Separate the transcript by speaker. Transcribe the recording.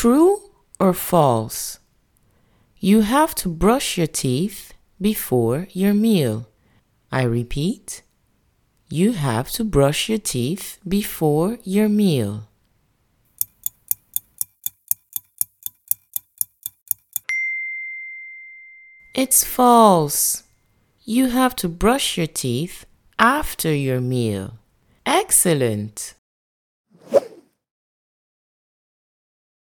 Speaker 1: True or false? You have to brush your teeth before your meal. I repeat, you have to brush your teeth before your meal. It's false. You have to brush your teeth after your meal. Excellent.